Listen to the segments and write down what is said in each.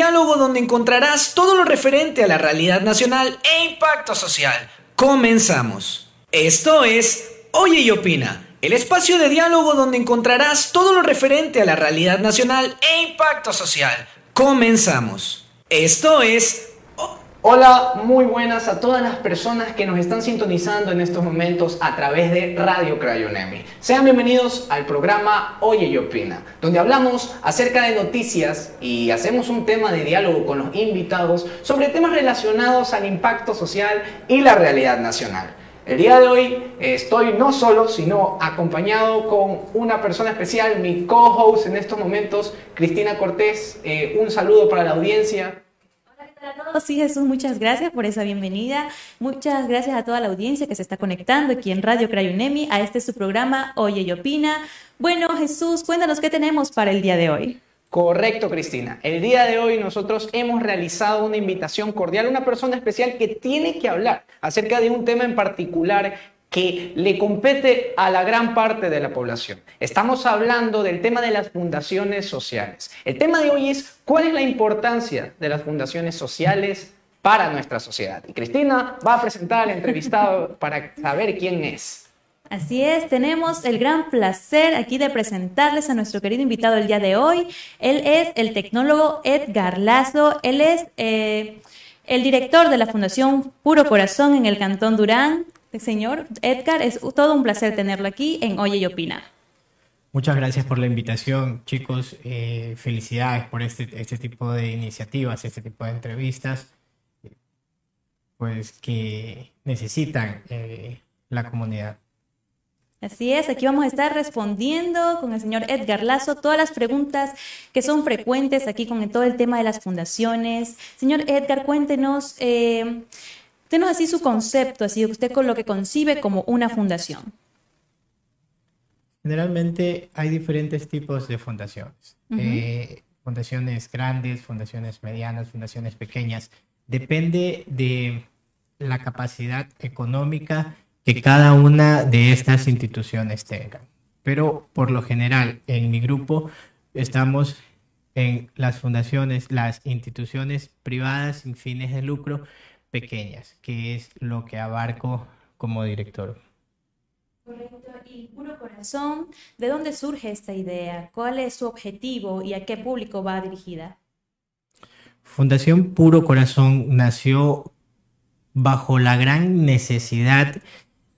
Diálogo donde encontrarás todo lo referente a la realidad nacional e impacto social. Comenzamos. Esto es Oye y Opina, el espacio de diálogo donde encontrarás todo lo referente a la realidad nacional e impacto social. Comenzamos. Esto es Hola, muy buenas a todas las personas que nos están sintonizando en estos momentos a través de Radio Crayonemi. Sean bienvenidos al programa Oye y Opina, donde hablamos acerca de noticias y hacemos un tema de diálogo con los invitados sobre temas relacionados al impacto social y la realidad nacional. El día de hoy estoy no solo, sino acompañado con una persona especial, mi co-host en estos momentos, Cristina Cortés. Eh, un saludo para la audiencia. Sí, Jesús, muchas gracias por esa bienvenida. Muchas gracias a toda la audiencia que se está conectando aquí en Radio Crayunemi a este su programa Oye y Opina. Bueno, Jesús, cuéntanos qué tenemos para el día de hoy. Correcto, Cristina. El día de hoy nosotros hemos realizado una invitación cordial a una persona especial que tiene que hablar acerca de un tema en particular que le compete a la gran parte de la población. Estamos hablando del tema de las fundaciones sociales. El tema de hoy es cuál es la importancia de las fundaciones sociales para nuestra sociedad. Y Cristina va a presentar al entrevistado para saber quién es. Así es, tenemos el gran placer aquí de presentarles a nuestro querido invitado el día de hoy. Él es el tecnólogo Edgar Lazo. Él es eh, el director de la Fundación Puro Corazón en el Cantón Durán. Señor Edgar, es todo un placer tenerlo aquí en Oye y Opina. Muchas gracias por la invitación, chicos. Eh, felicidades por este, este tipo de iniciativas, este tipo de entrevistas, pues que necesitan eh, la comunidad. Así es, aquí vamos a estar respondiendo con el señor Edgar Lazo todas las preguntas que son frecuentes aquí con todo el tema de las fundaciones. Señor Edgar, cuéntenos, eh, Denos así su concepto, así usted con lo que concibe como una fundación. Generalmente hay diferentes tipos de fundaciones. Eh, fundaciones grandes, fundaciones medianas, fundaciones pequeñas. Depende de la capacidad económica que cada una de estas instituciones tenga. Pero por lo general, en mi grupo estamos en las fundaciones, las instituciones privadas sin fines de lucro, pequeñas, que es lo que abarco como director. Correcto. Y Puro Corazón, ¿de dónde surge esta idea? ¿Cuál es su objetivo y a qué público va dirigida? Fundación Puro Corazón nació bajo la gran necesidad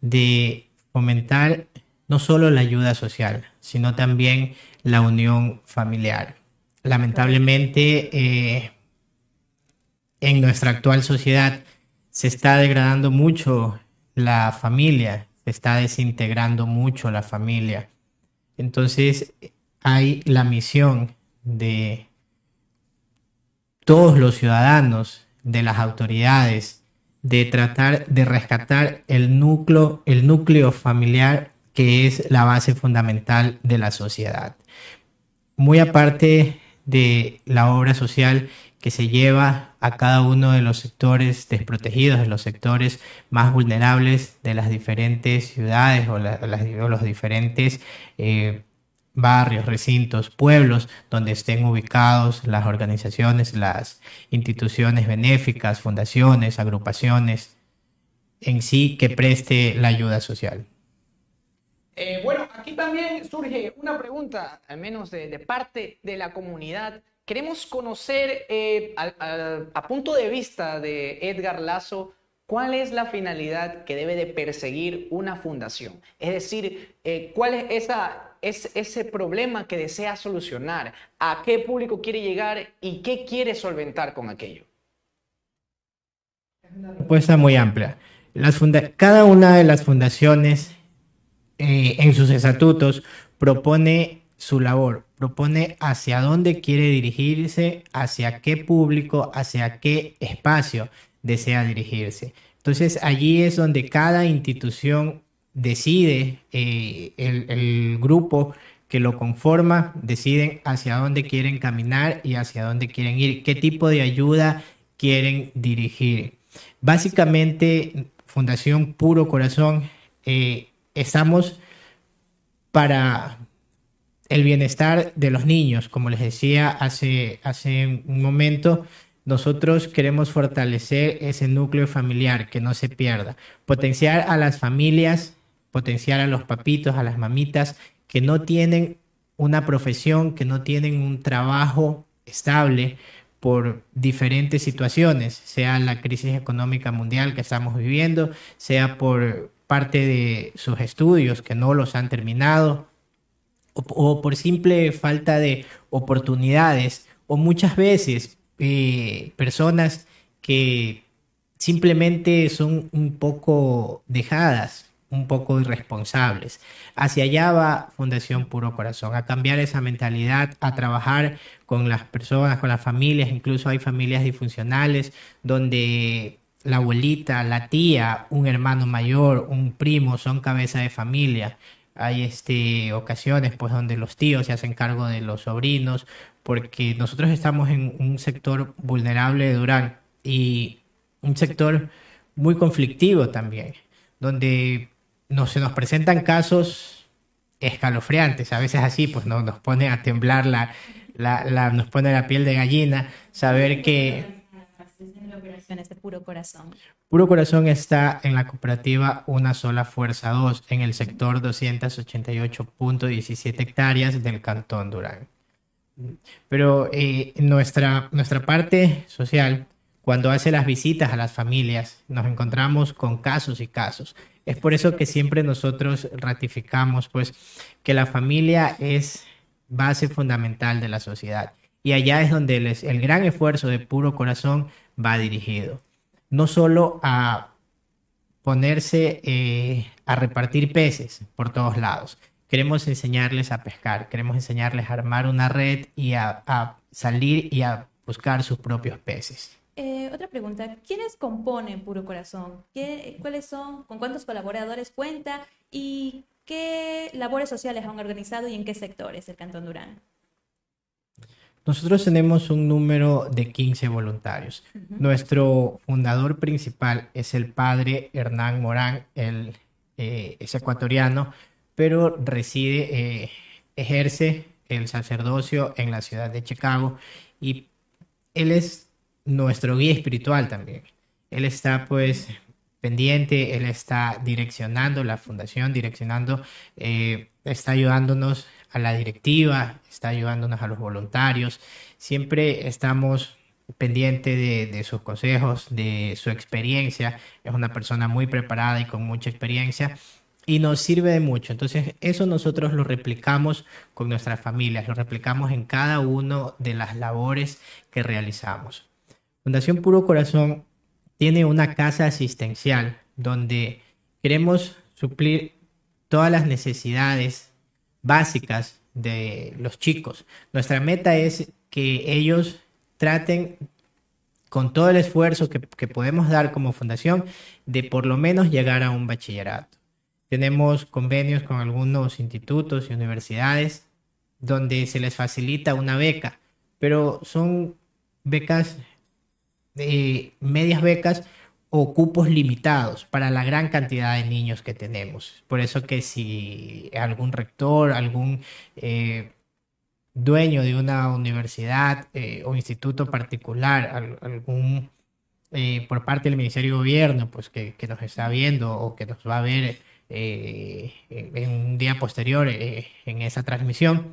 de fomentar no solo la ayuda social, sino también la unión familiar. Lamentablemente, eh, en nuestra actual sociedad se está degradando mucho la familia, se está desintegrando mucho la familia. Entonces hay la misión de todos los ciudadanos, de las autoridades, de tratar de rescatar el núcleo, el núcleo familiar que es la base fundamental de la sociedad. Muy aparte de la obra social que se lleva a cada uno de los sectores desprotegidos, de los sectores más vulnerables de las diferentes ciudades o, los diferentes eh, barrios, recintos, pueblos donde estén ubicados las organizaciones, las instituciones benéficas, fundaciones, agrupaciones, en sí que preste la ayuda social. Eh, bueno, aquí también surge una pregunta, al menos de parte de la comunidad Queremos conocer eh, a, punto de vista de Edgar Lazo cuál es la finalidad que debe de perseguir una fundación. Es decir, eh, cuál es, ese problema que desea solucionar, a qué público quiere llegar y qué quiere solventar con aquello. Es una respuesta muy amplia. Cada una de las fundaciones eh, en sus estatutos propone su labor, propone hacia dónde quiere dirigirse, hacia qué público, hacia qué espacio desea dirigirse. Entonces allí es donde cada institución decide, eh, el, grupo que lo conforma, deciden hacia dónde quieren caminar y hacia dónde quieren ir, qué tipo de ayuda quieren dirigir. Básicamente, Fundación Puro Corazón, eh, estamos para el bienestar de los niños, como les decía hace, hace un momento, nosotros queremos fortalecer ese núcleo familiar, que no se pierda, potenciar a las familias, potenciar a los papitos, a las mamitas que no tienen una profesión, que no tienen un trabajo estable por diferentes situaciones, sea la crisis económica mundial que estamos viviendo, sea por parte de sus estudios que no los han terminado, o, por simple falta de oportunidades, o muchas veces eh, personas que simplemente son un poco dejadas un poco irresponsables. Hacia allá va Fundación Puro Corazón, a cambiar esa mentalidad, a trabajar con las personas, con las familias, incluso hay familias disfuncionales donde la abuelita, la tía, un hermano mayor, un primo son cabeza de familia. Hay este, ocasiones pues donde los tíos se hacen cargo de los sobrinos, porque nosotros estamos en un sector vulnerable de Durán y un sector muy conflictivo también, donde no, se nos presentan casos escalofriantes, a veces así, pues no, nos pone a temblar la, la, nos pone la piel de gallina, saber que... Este puro corazón. Puro Corazón está en la cooperativa Una Sola Fuerza 2, en el sector 288.17 hectáreas del Cantón Durán. Pero eh, nuestra, nuestra parte social, cuando hace las visitas a las familias, nos encontramos con casos y casos. Es por eso que siempre nosotros ratificamos pues que la familia es base fundamental de la sociedad y allá es donde el gran esfuerzo de puro corazón va dirigido. No solo a ponerse eh, a repartir peces por todos lados. Queremos enseñarles a pescar, queremos enseñarles a armar una red y a salir y a buscar sus propios peces. Eh, otra pregunta, ¿quiénes componen Puro Corazón? ¿Qué, ¿Cuáles son? ¿Con cuántos colaboradores cuenta? ¿Y qué labores sociales han organizado y en qué sectores el Cantón Durán? Nosotros tenemos un número de 15 voluntarios. Nuestro fundador principal es el padre Hernán Morán, él eh, es ecuatoriano, pero reside, eh, ejerce el sacerdocio en la ciudad de Chicago y él es nuestro guía espiritual también. Él está pues pendiente, él está direccionando la fundación, direccionando, eh, está ayudándonos a la directiva, está ayudándonos a los voluntarios. Siempre estamos pendientes de, de, sus consejos, de su experiencia. Es una persona muy preparada y con mucha experiencia y nos sirve de mucho. Entonces, eso nosotros lo replicamos con nuestras familias, lo replicamos en cada una de las labores que realizamos. Fundación Puro Corazón tiene una casa asistencial donde queremos suplir todas las necesidades básicas de los chicos. Nuestra meta es que ellos traten con todo el esfuerzo que, podemos dar como fundación de por lo menos llegar a un bachillerato. Tenemos convenios con algunos institutos y universidades donde se les facilita una beca, pero son becas de medias becas o cupos limitados para la gran cantidad de niños que tenemos. Por eso que si algún rector, algún eh, dueño de una universidad eh, o instituto particular, algún eh, por parte del Ministerio de Gobierno, pues que, nos está viendo o que nos va a ver en un día posterior en esa transmisión,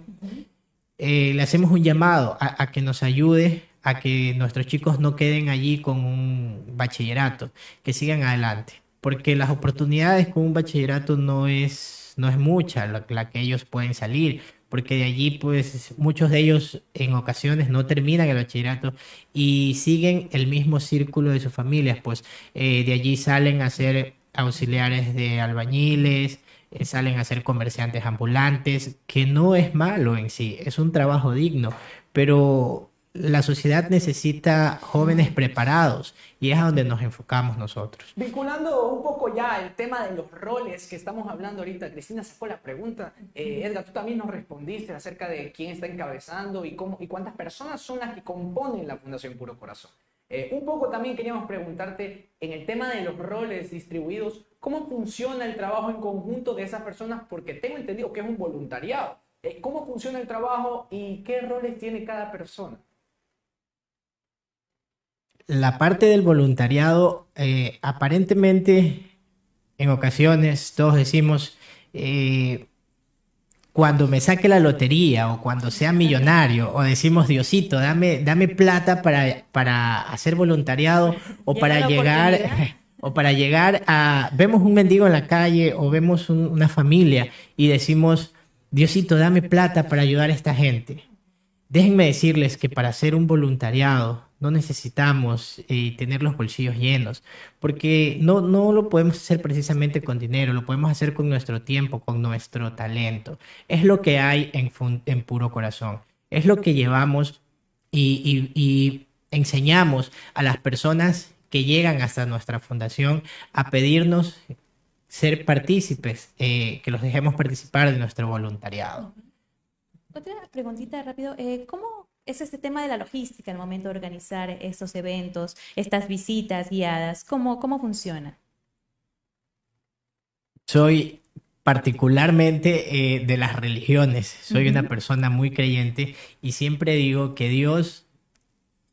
le hacemos un llamado a que nos ayude a que nuestros chicos no queden allí con un bachillerato, que sigan adelante, porque las oportunidades con un bachillerato no es, no es mucha la, que ellos pueden salir, porque de allí pues muchos de ellos en ocasiones no terminan el bachillerato y siguen el mismo círculo de sus familias, pues eh, de allí salen a ser auxiliares de albañiles, eh, salen a ser comerciantes ambulantes, que no es malo en sí, es un trabajo digno, pero la sociedad necesita jóvenes preparados y es a donde nos enfocamos nosotros. Vinculando un poco ya el tema de los roles que estamos hablando ahorita, Cristina sacó la pregunta. Eh, Edgar, tú también nos respondiste acerca de quién está encabezando y, cómo, y cuántas personas son las que componen la Fundación Puro Corazón. Eh, un poco también queríamos preguntarte en el tema de los roles distribuidos, ¿cómo funciona el trabajo en conjunto de esas personas? Porque tengo entendido que es un voluntariado. Eh, ¿Cómo funciona el trabajo y qué roles tiene cada persona? La parte del voluntariado, eh, aparentemente, en ocasiones todos decimos, eh, cuando me saque la lotería o cuando sea millonario, o decimos, Diosito, dame, dame plata para, para hacer voluntariado o para llegar o para llegar a, vemos un mendigo en la calle o vemos una familia y decimos, Diosito, dame plata para ayudar a esta gente. Déjenme decirles que para hacer un voluntariado no necesitamos eh, tener los bolsillos llenos, porque no, no lo podemos hacer precisamente con dinero, lo podemos hacer con nuestro tiempo, con nuestro talento. Es lo que hay en, en puro corazón, es lo que llevamos y, y enseñamos a las personas que llegan hasta nuestra fundación a pedirnos ser partícipes, eh, que los dejemos participar de nuestro voluntariado. Otra preguntita rápido, eh, ¿cómo es este tema de la logística el momento de organizar estos eventos, estas visitas guiadas? ¿Cómo, cómo funciona? Soy particularmente eh, de las religiones, soy una persona muy creyente y siempre digo que Dios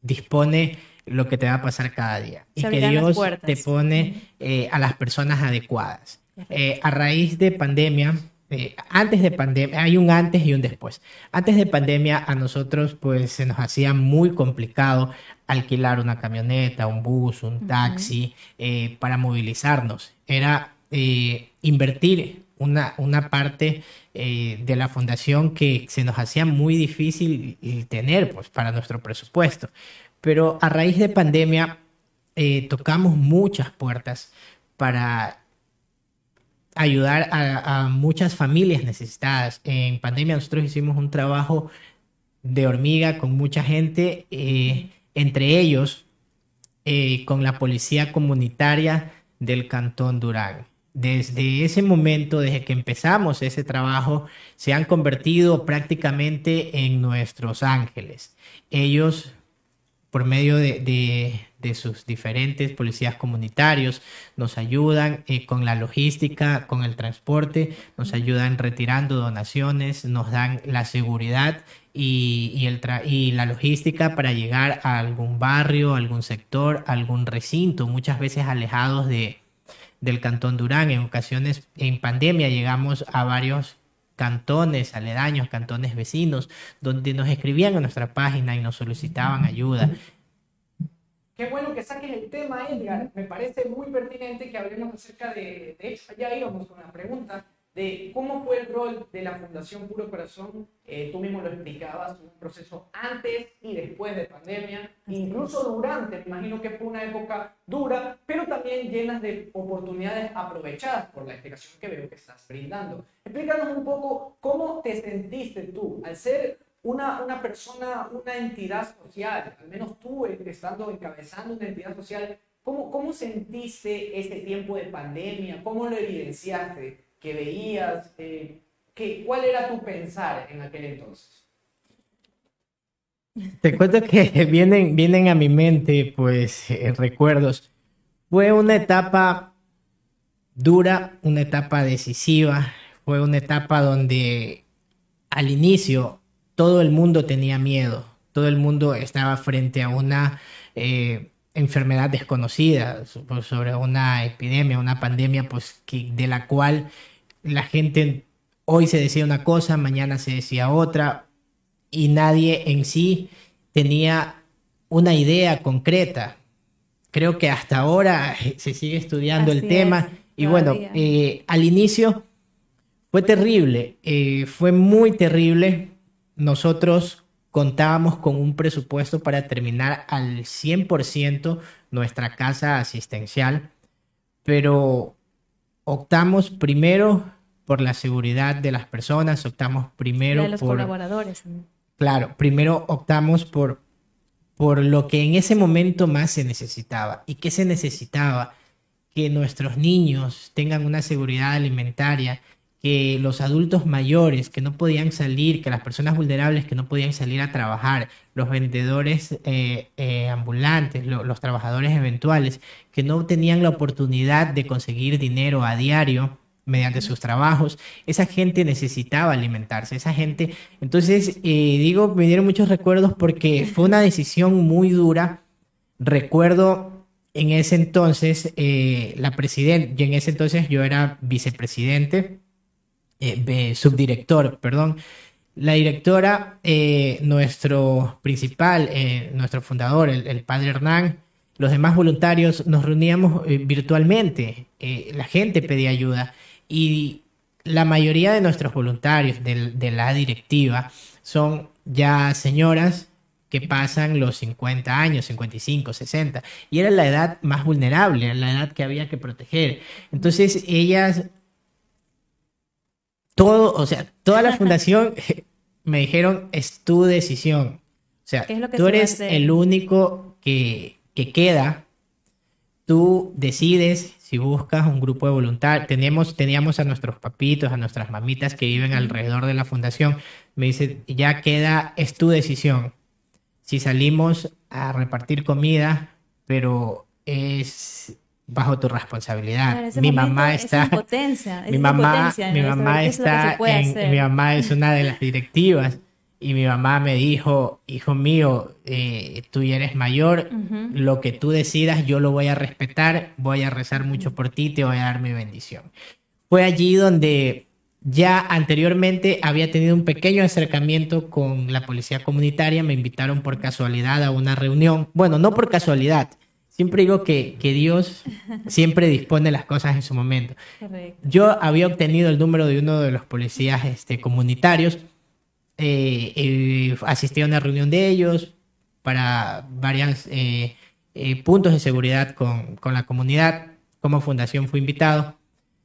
dispone lo que te va a pasar cada día. y que Dios te pone eh, a las personas adecuadas. Eh, a raíz de pandemia, eh, antes de pandemia, hay un antes y un después. Antes de pandemia a nosotros pues se nos hacía muy complicado alquilar una camioneta, un bus, un taxi para movilizarnos. Era invertir una, una parte de la fundación que se nos hacía muy difícil tener pues, para nuestro presupuesto. Pero a raíz de pandemia eh, tocamos muchas puertas para ayudar a, muchas familias necesitadas. En pandemia nosotros hicimos un trabajo de hormiga con mucha gente, eh, entre ellos eh, con la policía comunitaria del Cantón Durán. Desde ese momento, desde que empezamos ese trabajo, se han convertido prácticamente en nuestros ángeles. Ellos por medio de, sus diferentes policías comunitarios, nos ayudan eh, con la logística, con el transporte, nos ayudan retirando donaciones, nos dan la seguridad y, el y la logística para llegar a algún barrio, algún sector, algún recinto, muchas veces alejados de, del Cantón Durán. En ocasiones, en pandemia, llegamos a varios cantones aledaños, cantones vecinos, donde nos escribían a nuestra página y nos solicitaban ayuda. Qué bueno que saques el tema, Edgar. Me parece muy pertinente que hablemos acerca de, de eso. Ya íbamos con la pregunta de cómo fue el rol de la Fundación Puro Corazón. Eh, tú mismo lo explicabas, un proceso antes y después de pandemia, incluso durante, me imagino que fue una época dura, pero también llena de oportunidades aprovechadas por la explicación que veo que estás brindando. Explícanos un poco cómo te sentiste tú al ser una, una persona, una entidad social, al menos tú estando encabezando una entidad social, ¿cómo, cómo sentiste este tiempo de pandemia? ¿Cómo lo evidenciaste? que veías? Eh, ¿Cuál era tu pensar en aquel entonces? Te cuento que vienen, vienen a mi mente, pues, eh, recuerdos. Fue una etapa dura, una etapa decisiva, fue una etapa donde al inicio todo el mundo tenía miedo, todo el mundo estaba frente a una eh, enfermedad desconocida, sobre una epidemia, una pandemia, pues que, de la cual la gente hoy se decía una cosa, mañana se decía otra, y nadie en sí tenía una idea concreta. Creo que hasta ahora se sigue estudiando el tema. y bueno, eh, al inicio fue terrible, eh, fue muy terrible. Nosotros contábamos con un presupuesto para terminar al 100% nuestra casa asistencial, pero optamos primero por la seguridad de las personas, optamos primero de los por... colaboradores. Claro, primero optamos por, por lo que en ese momento más se necesitaba. ¿Y qué se necesitaba? Que nuestros niños tengan una seguridad alimentaria, que los adultos mayores que no podían salir, que las personas vulnerables que no podían salir a trabajar, los vendedores eh, eh, ambulantes, los trabajadores eventuales que no tenían la oportunidad de conseguir dinero a diario, mediante sus trabajos. Esa gente necesitaba alimentarse, esa gente. Entonces, eh, digo, me dieron muchos recuerdos porque fue una decisión muy dura. Recuerdo en ese entonces, la presidenta, y en ese entonces yo era vicepresidente, eh, subdirector, perdón. La directora, nuestro principal, nuestro fundador, el, padre Hernán, los demás voluntarios nos reuníamos virtualmente. la gente pedía ayuda y la mayoría de nuestros voluntarios de, la directiva son ya señoras que pasan los 50 años, 55, 60, y era la edad más vulnerable, era la edad que había que proteger. Entonces ellas, todo, o sea, toda la fundación me dijeron, es tu decisión. O sea, tú eres el único que, que queda, tú decides si buscas un grupo de voluntarios, teníamos, teníamos a nuestros papitos, a nuestras mamitas que viven alrededor de la fundación, me dice, ya queda, es tu decisión. Si salimos a repartir comida, pero es bajo tu responsabilidad. mi mamá está mi mamá, mi mamá está mi mamá es una de las directivas y mi mamá me dijo, hijo mío, eh, tú ya eres mayor, lo que tú decidas yo lo voy a respetar, voy a rezar mucho por ti, te voy a dar mi bendición. Fue allí donde ya anteriormente había tenido un pequeño acercamiento con la policía comunitaria, me invitaron por casualidad a una reunión, bueno, no por casualidad, siempre digo que, que Dios siempre dispone las cosas en su momento. Yo había obtenido el número de uno de los policías este, comunitarios, eh, eh, asistí a una reunión de ellos para varios eh, puntos de seguridad con, con, la comunidad. Como fundación fui invitado.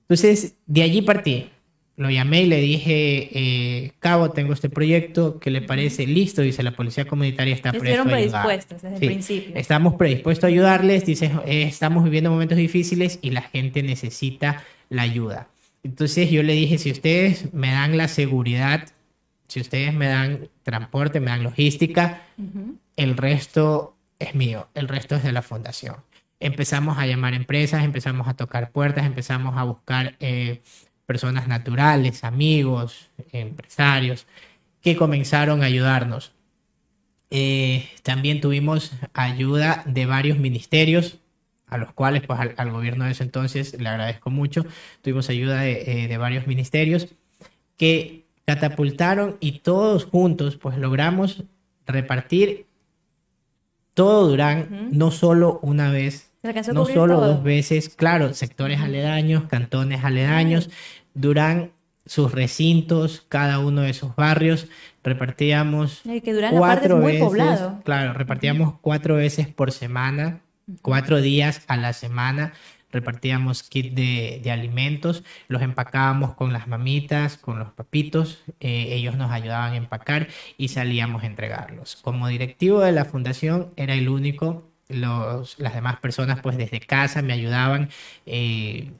Entonces, de allí partí. Lo llamé y le dije, Cabo, tengo este proyecto, ¿qué le parece? Listo, dice, la policía comunitaria está predispuestos desde el principio. Estamos predispuestos a ayudarles, dice, estamos viviendo momentos difíciles y la gente necesita la ayuda. Entonces yo le dije, si ustedes me dan la seguridad si ustedes me dan transporte, me dan logística, el resto es mío, el resto es de la fundación. Empezamos a llamar empresas, empezamos a tocar puertas, empezamos a buscar eh, personas naturales, amigos, empresarios, que comenzaron a ayudarnos. Eh, también tuvimos ayuda de varios ministerios, a los cuales pues al, gobierno de ese entonces le agradezco mucho. Tuvimos ayuda de, eh, de varios ministerios que catapultaron y todos juntos pues logramos repartir todo Durán, no solo una vez, no solo dos veces, claro, sectores aledaños, cantones aledaños, Durán, sus recintos, cada uno de sus barrios, repartíamos cuatro veces, claro, repartíamos cuatro veces por semana, cuatro días a la semana, repartíamos kit de, alimentos, los empacábamos con las mamitas, con los papitos, eh, ellos nos ayudaban a empacar y salíamos a entregarlos. Como directivo de la fundación era el único, los, las demás personas pues desde casa me ayudaban. Eh,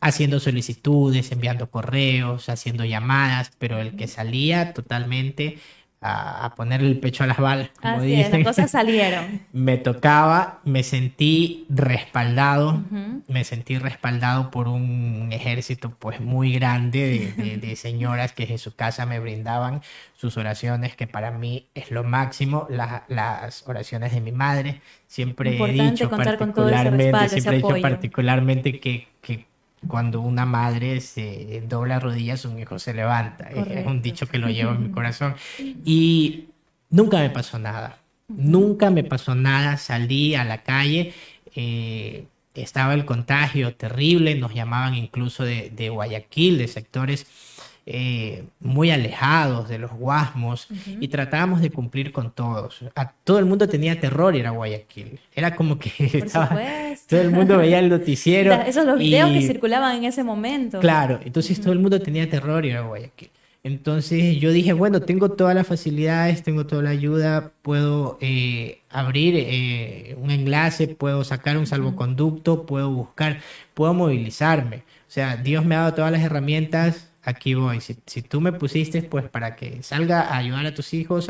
haciendo solicitudes, enviando correos, haciendo llamadas, pero el que salía totalmente a, poner el pecho a las balas. Como Así las cosas salieron. me tocaba, me sentí respaldado, me sentí respaldado por un ejército pues muy grande de, señoras que en su casa me brindaban sus oraciones, que para mí es lo máximo, las oraciones de mi madre. Siempre he dicho particularmente, siempre he dicho particularmente que, que cuando una madre se dobla rodillas, un hijo se levanta. Es un dicho que lo llevo en mi corazón. Y nunca me pasó nada. Nunca me pasó nada. Salí a la calle. Eh, estaba el contagio terrible. Nos llamaban incluso de, de Guayaquil, de sectores eh, muy alejados de los guasmos y tratábamos de cumplir con todos. A, todo el mundo tenía terror ir a Guayaquil. Era como que todo el mundo veía el noticiero. esos los videos que circulaban en ese momento. Claro, entonces todo el mundo tenía terror ir a Guayaquil. Entonces yo dije, bueno, tengo todas las facilidades, tengo toda la ayuda, puedo eh, abrir eh, un enlace, puedo sacar un salvoconducto, puedo buscar, puedo movilizarme. O sea, Dios me ha dado todas las herramientas aquí voy. Si, si, tú me pusiste, pues para que salga a ayudar a tus hijos,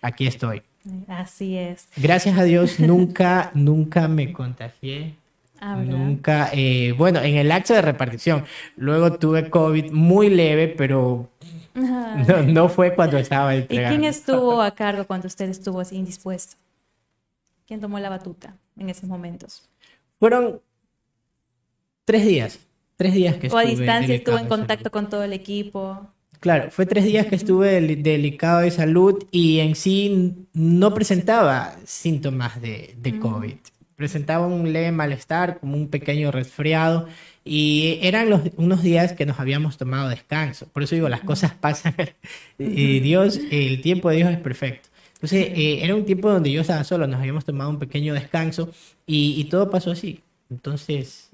aquí estoy. Así es. Gracias a Dios nunca, nunca me contagié. Ah. Nunca, eh, bueno, en el acto de repartición. Luego tuve COVID muy leve, pero no, no fue cuando estaba ¿Y entregando. quién estuvo a cargo cuando usted estuvo así indispuesto? ¿Quién tomó la batuta en esos momentos? Fueron tres días. Tres días que O a estuve distancia estuvo en contacto con todo el equipo. Claro, fue tres días que estuve del- delicado de salud y en sí no presentaba síntomas de, de COVID. Presentaba un leve malestar, como un pequeño resfriado, y eran los, unos días que nos habíamos tomado descanso. Por eso digo, las cosas pasan, y Dios, el tiempo de Dios es perfecto. Entonces, eh, era un tiempo donde yo estaba solo, nos habíamos tomado un pequeño descanso y, y todo pasó así. Entonces,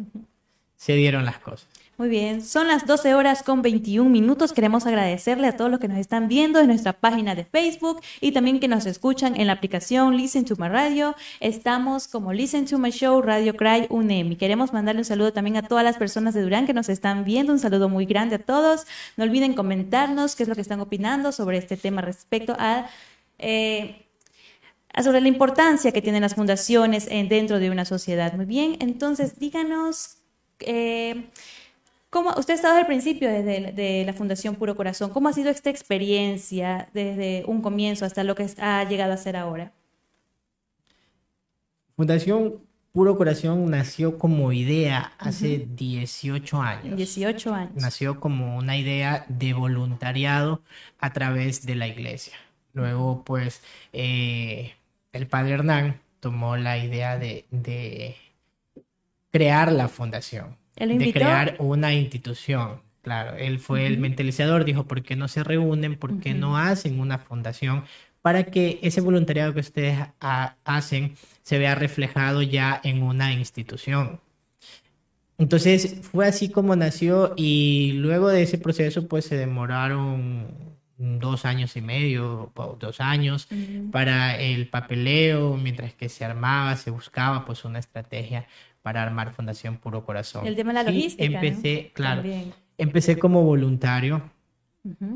se dieron las cosas. Muy bien, son las 12 horas con 21 minutos. Queremos agradecerle a todos los que nos están viendo en nuestra página de Facebook y también que nos escuchan en la aplicación Listen to My Radio. Estamos como Listen to My Show Radio Cry UNEM y queremos mandarle un saludo también a todas las personas de Durán que nos están viendo. Un saludo muy grande a todos. No olviden comentarnos qué es lo que están opinando sobre este tema respecto a... eh, sobre la importancia que tienen las fundaciones en- dentro de una sociedad. Muy bien, entonces díganos, eh, ¿cómo, usted ha estado al principio desde de la Fundación Puro Corazón, ¿cómo ha sido esta experiencia desde un comienzo hasta lo que ha llegado a ser ahora? Fundación Puro Corazón nació como idea hace 18 años. 18 años. Nació como una idea de voluntariado a través de la iglesia. Luego, pues, eh, el padre Hernán tomó la idea de, de crear la fundación, ¿Él lo de invitó? crear una institución. Claro, él fue el mentalizador, dijo, ¿por qué no se reúnen? ¿Por qué no hacen una fundación? Para que ese voluntariado que ustedes ha- hacen se vea reflejado ya en una institución. Entonces fue así como nació y luego de ese proceso pues se demoraron dos años y medio dos años para el papeleo, mientras que se armaba, se buscaba pues una estrategia para armar Fundación Puro Corazón. El tema de la Sí, logística, ¿no? empecé, claro, También. empecé como voluntario,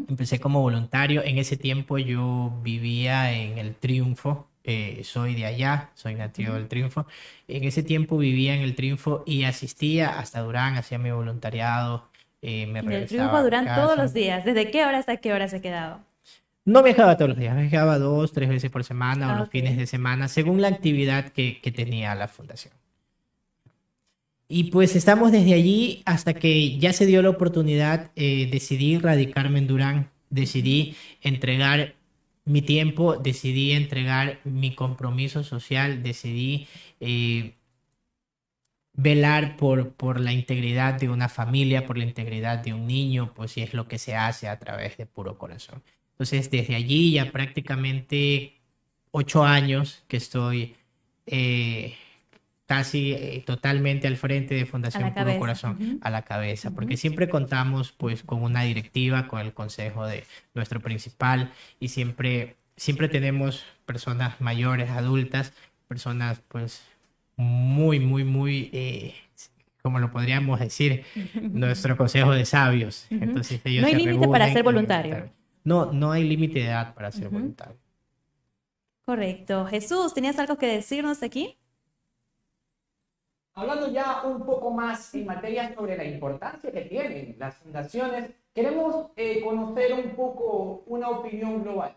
empecé como voluntario. En ese tiempo yo vivía en el Triunfo, eh, soy de allá, soy nativo del Triunfo. En ese tiempo vivía en el Triunfo y asistía hasta Durán, hacía mi voluntariado. eh, me regresaba triunfo a Durán casa. todos los días. ¿Desde qué hora hasta qué hora se ha quedado? No viajaba todos los días, viajaba dos, tres veces por semana o Ah, los fines de semana, según la actividad que, que tenía la fundación. Y pues estamos desde allí hasta que ya se dio la oportunidad, eh, decidí radicarme en Durán, decidí entregar mi tiempo, decidí entregar mi compromiso social, decidí eh, velar por, por la integridad de una familia, por la integridad de un niño, pues si es lo que se hace a través de puro corazón. Entonces, desde allí ya prácticamente ocho años que estoy eh, casi eh, totalmente al frente de Fundación Puro Corazón, ujú. a la cabeza, porque siempre contamos pues con una directiva, con el consejo de nuestro principal y siempre, siempre tenemos personas mayores, adultas, personas pues muy, muy, muy, eh, como lo podríamos decir, nuestro consejo de sabios. Ujú. Entonces ellos No hay límite para ser y- voluntario. No, no hay límite de edad para ser voluntario. Correcto. Jesús, ¿tenías algo que decirnos aquí? Hablando ya un poco más en materia sobre la importancia que tienen las fundaciones, queremos eh, conocer un poco una opinión global.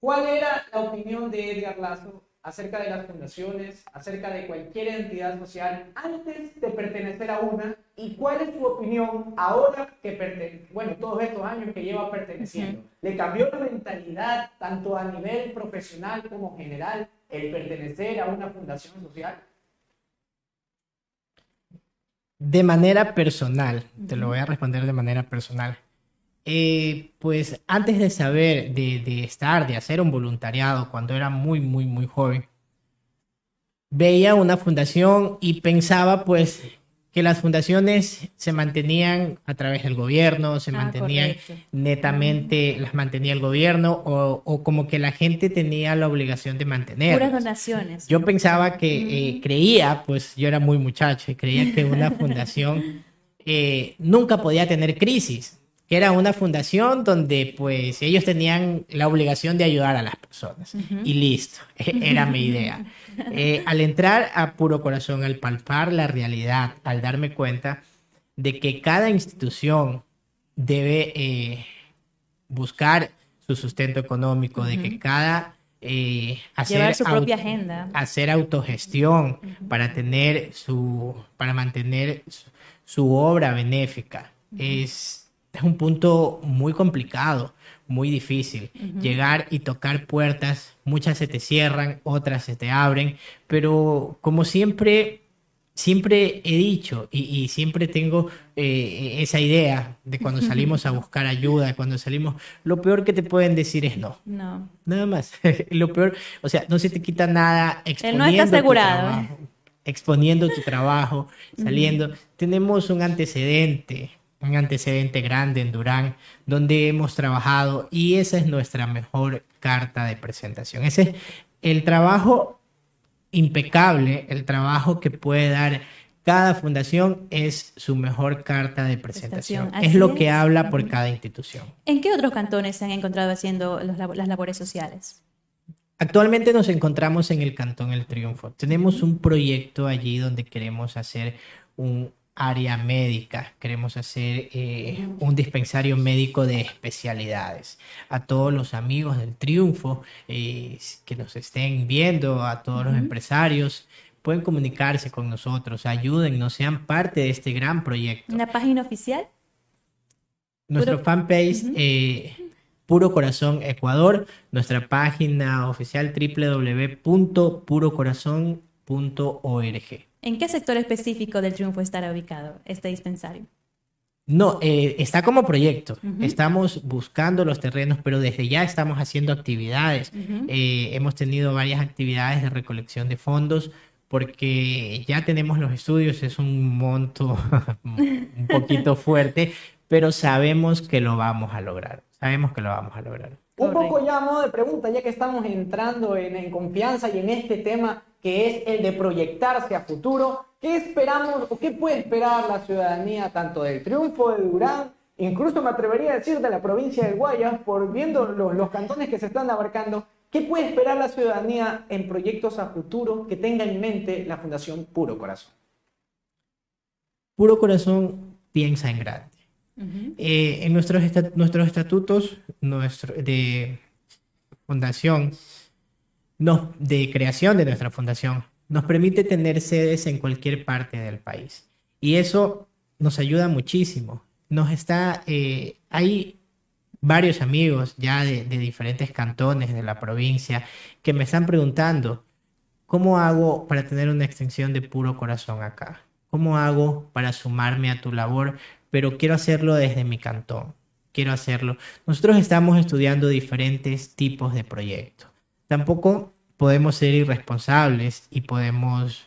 ¿Cuál era la opinión de Edgar Lazo acerca de las fundaciones, acerca de cualquier entidad social antes de pertenecer a una? ¿Y cuál es su opinión ahora que pertenece, bueno, todos estos años que lleva perteneciendo? ¿Le cambió la mentalidad tanto a nivel profesional como general el pertenecer a una fundación social? De manera personal, te lo voy a responder de manera personal. Eh, pues antes de saber, de, de estar, de hacer un voluntariado, cuando era muy, muy, muy joven, veía una fundación y pensaba pues que las fundaciones se mantenían a través del gobierno, se Ah, mantenían correcto. netamente, las mantenía el gobierno o, o como que la gente tenía la obligación de mantener. Puras donaciones. Yo pensaba que, eh, creía, pues yo era muy muchacho y creía que una fundación eh, nunca podía tener crisis, que era una fundación donde pues ellos tenían la obligación de ayudar a las personas. Y listo, era mi idea. Eh, al entrar a puro corazón, al palpar la realidad, al darme cuenta de que cada institución debe eh, buscar su sustento económico, de que cada eh, hacer su propia agenda, hacer autogestión para tener su, para mantener su, obra benéfica. Es, es, un punto muy complicado, muy difícil. Llegar y tocar puertas, muchas se te cierran, otras se te abren, pero como siempre siempre he dicho y, siempre tengo eh, esa idea de cuando salimos a buscar ayuda, cuando salimos, lo peor que te pueden decir es no. No. Nada más. lo peor, o sea, no se te quita nada exponiendo no está asegurado. Tu trabajo, exponiendo tu trabajo, saliendo. Tenemos un antecedente, un antecedente grande en Durán, donde hemos trabajado y esa es nuestra mejor carta de presentación. Ese es el trabajo impecable el trabajo que puede dar cada fundación es su mejor carta de presentación. Es lo que habla por cada institución. ¿En qué otros cantones se han encontrado haciendo las labores sociales? Actualmente nos encontramos en el Cantón El Triunfo. Tenemos un proyecto allí donde queremos hacer un área médica, queremos hacer eh, un dispensario médico de especialidades. A todos los amigos del triunfo eh, que nos estén viendo, a todos los empresarios, pueden comunicarse con nosotros, ayúdennos, sean parte de este gran proyecto. ¿Una página oficial? Nuestro fanpage, eh, Puro Corazón Ecuador, nuestra página oficial www.purocorazon.org. ¿En qué sector específico del triunfo estará ubicado este dispensario? No, eh, está como proyecto. Estamos buscando los terrenos, pero desde ya estamos haciendo actividades. Eh, hemos tenido varias actividades de recolección de fondos porque ya tenemos los estudios, es un monto un poquito fuerte, pero sabemos que lo vamos a lograr. Sabemos que lo vamos a lograr. Un poco ya a modo de pregunta, ya que estamos entrando en confianza y en este tema que es el de proyectarse a futuro. ¿Qué esperamos o qué puede esperar la ciudadanía tanto del triunfo de Durán, incluso me atrevería a decir de la provincia de Guayas, por viendo los, cantones que se están abarcando, ¿qué puede esperar la ciudadanía en proyectos a futuro que tenga en mente la Fundación Puro Corazón? Puro Corazón piensa en grande. Eh, en nuestros, nuestros estatutos nuestro, de fundación de creación de nuestra fundación nos permite tener sedes en cualquier parte del país. Y eso nos ayuda muchísimo. Nos está, eh, hay varios amigos ya de, diferentes cantones de la provincia que me están preguntando, ¿cómo hago para tener una extensión de puro corazón acá? ¿Cómo hago para sumarme a tu labor? Pero quiero hacerlo desde mi cantón. Quiero hacerlo. Nosotros estamos estudiando diferentes tipos de proyectos. Tampoco podemos ser irresponsables y podemos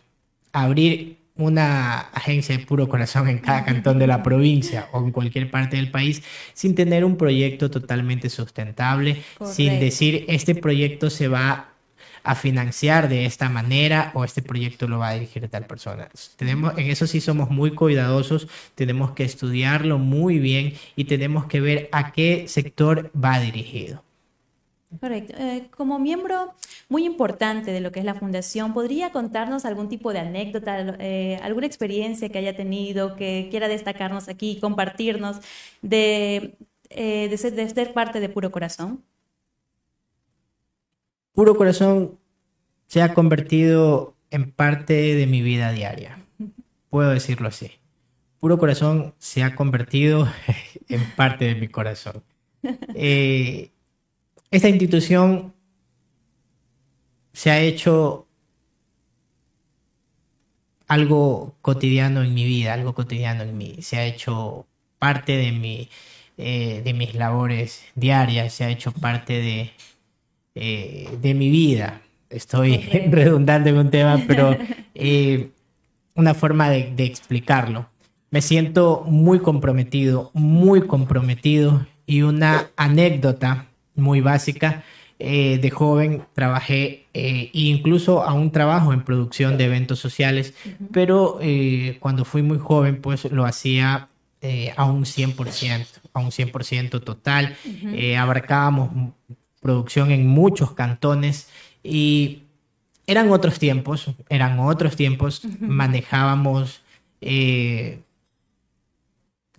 abrir una agencia de puro corazón en cada cantón de la provincia o en cualquier parte del país sin tener un proyecto totalmente sustentable, sin decir este proyecto se va a financiar de esta manera o este proyecto lo va a dirigir tal persona. Tenemos, en eso sí somos muy cuidadosos, tenemos que estudiarlo muy bien y tenemos que ver a qué sector va dirigido. Correcto. Eh, como miembro muy importante de lo que es la fundación, ¿podría contarnos algún tipo de anécdota, eh, alguna experiencia que haya tenido, que quiera destacarnos aquí, compartirnos de, eh, de, ser, parte de Puro Corazón? Puro Corazón se ha convertido en parte de mi vida diaria. Puedo decirlo así. Puro Corazón se ha convertido en parte de mi corazón. Eh, esta institución se ha hecho algo cotidiano en mi vida, algo cotidiano en mí, se ha hecho parte de, mi, eh, de mis labores diarias, se ha hecho parte de, eh, de mi vida. Estoy redundando en un tema, pero eh, una forma de, de explicarlo. Me siento muy comprometido, muy comprometido y una anécdota muy básica. Eh, de joven trabajé eh, incluso aún trabajo en producción de eventos sociales, pero eh, cuando fui muy joven pues lo hacía a un 100%, a un 100% total. Abarcábamos producción en muchos cantones y eran otros tiempos, eran otros tiempos, manejábamos eh,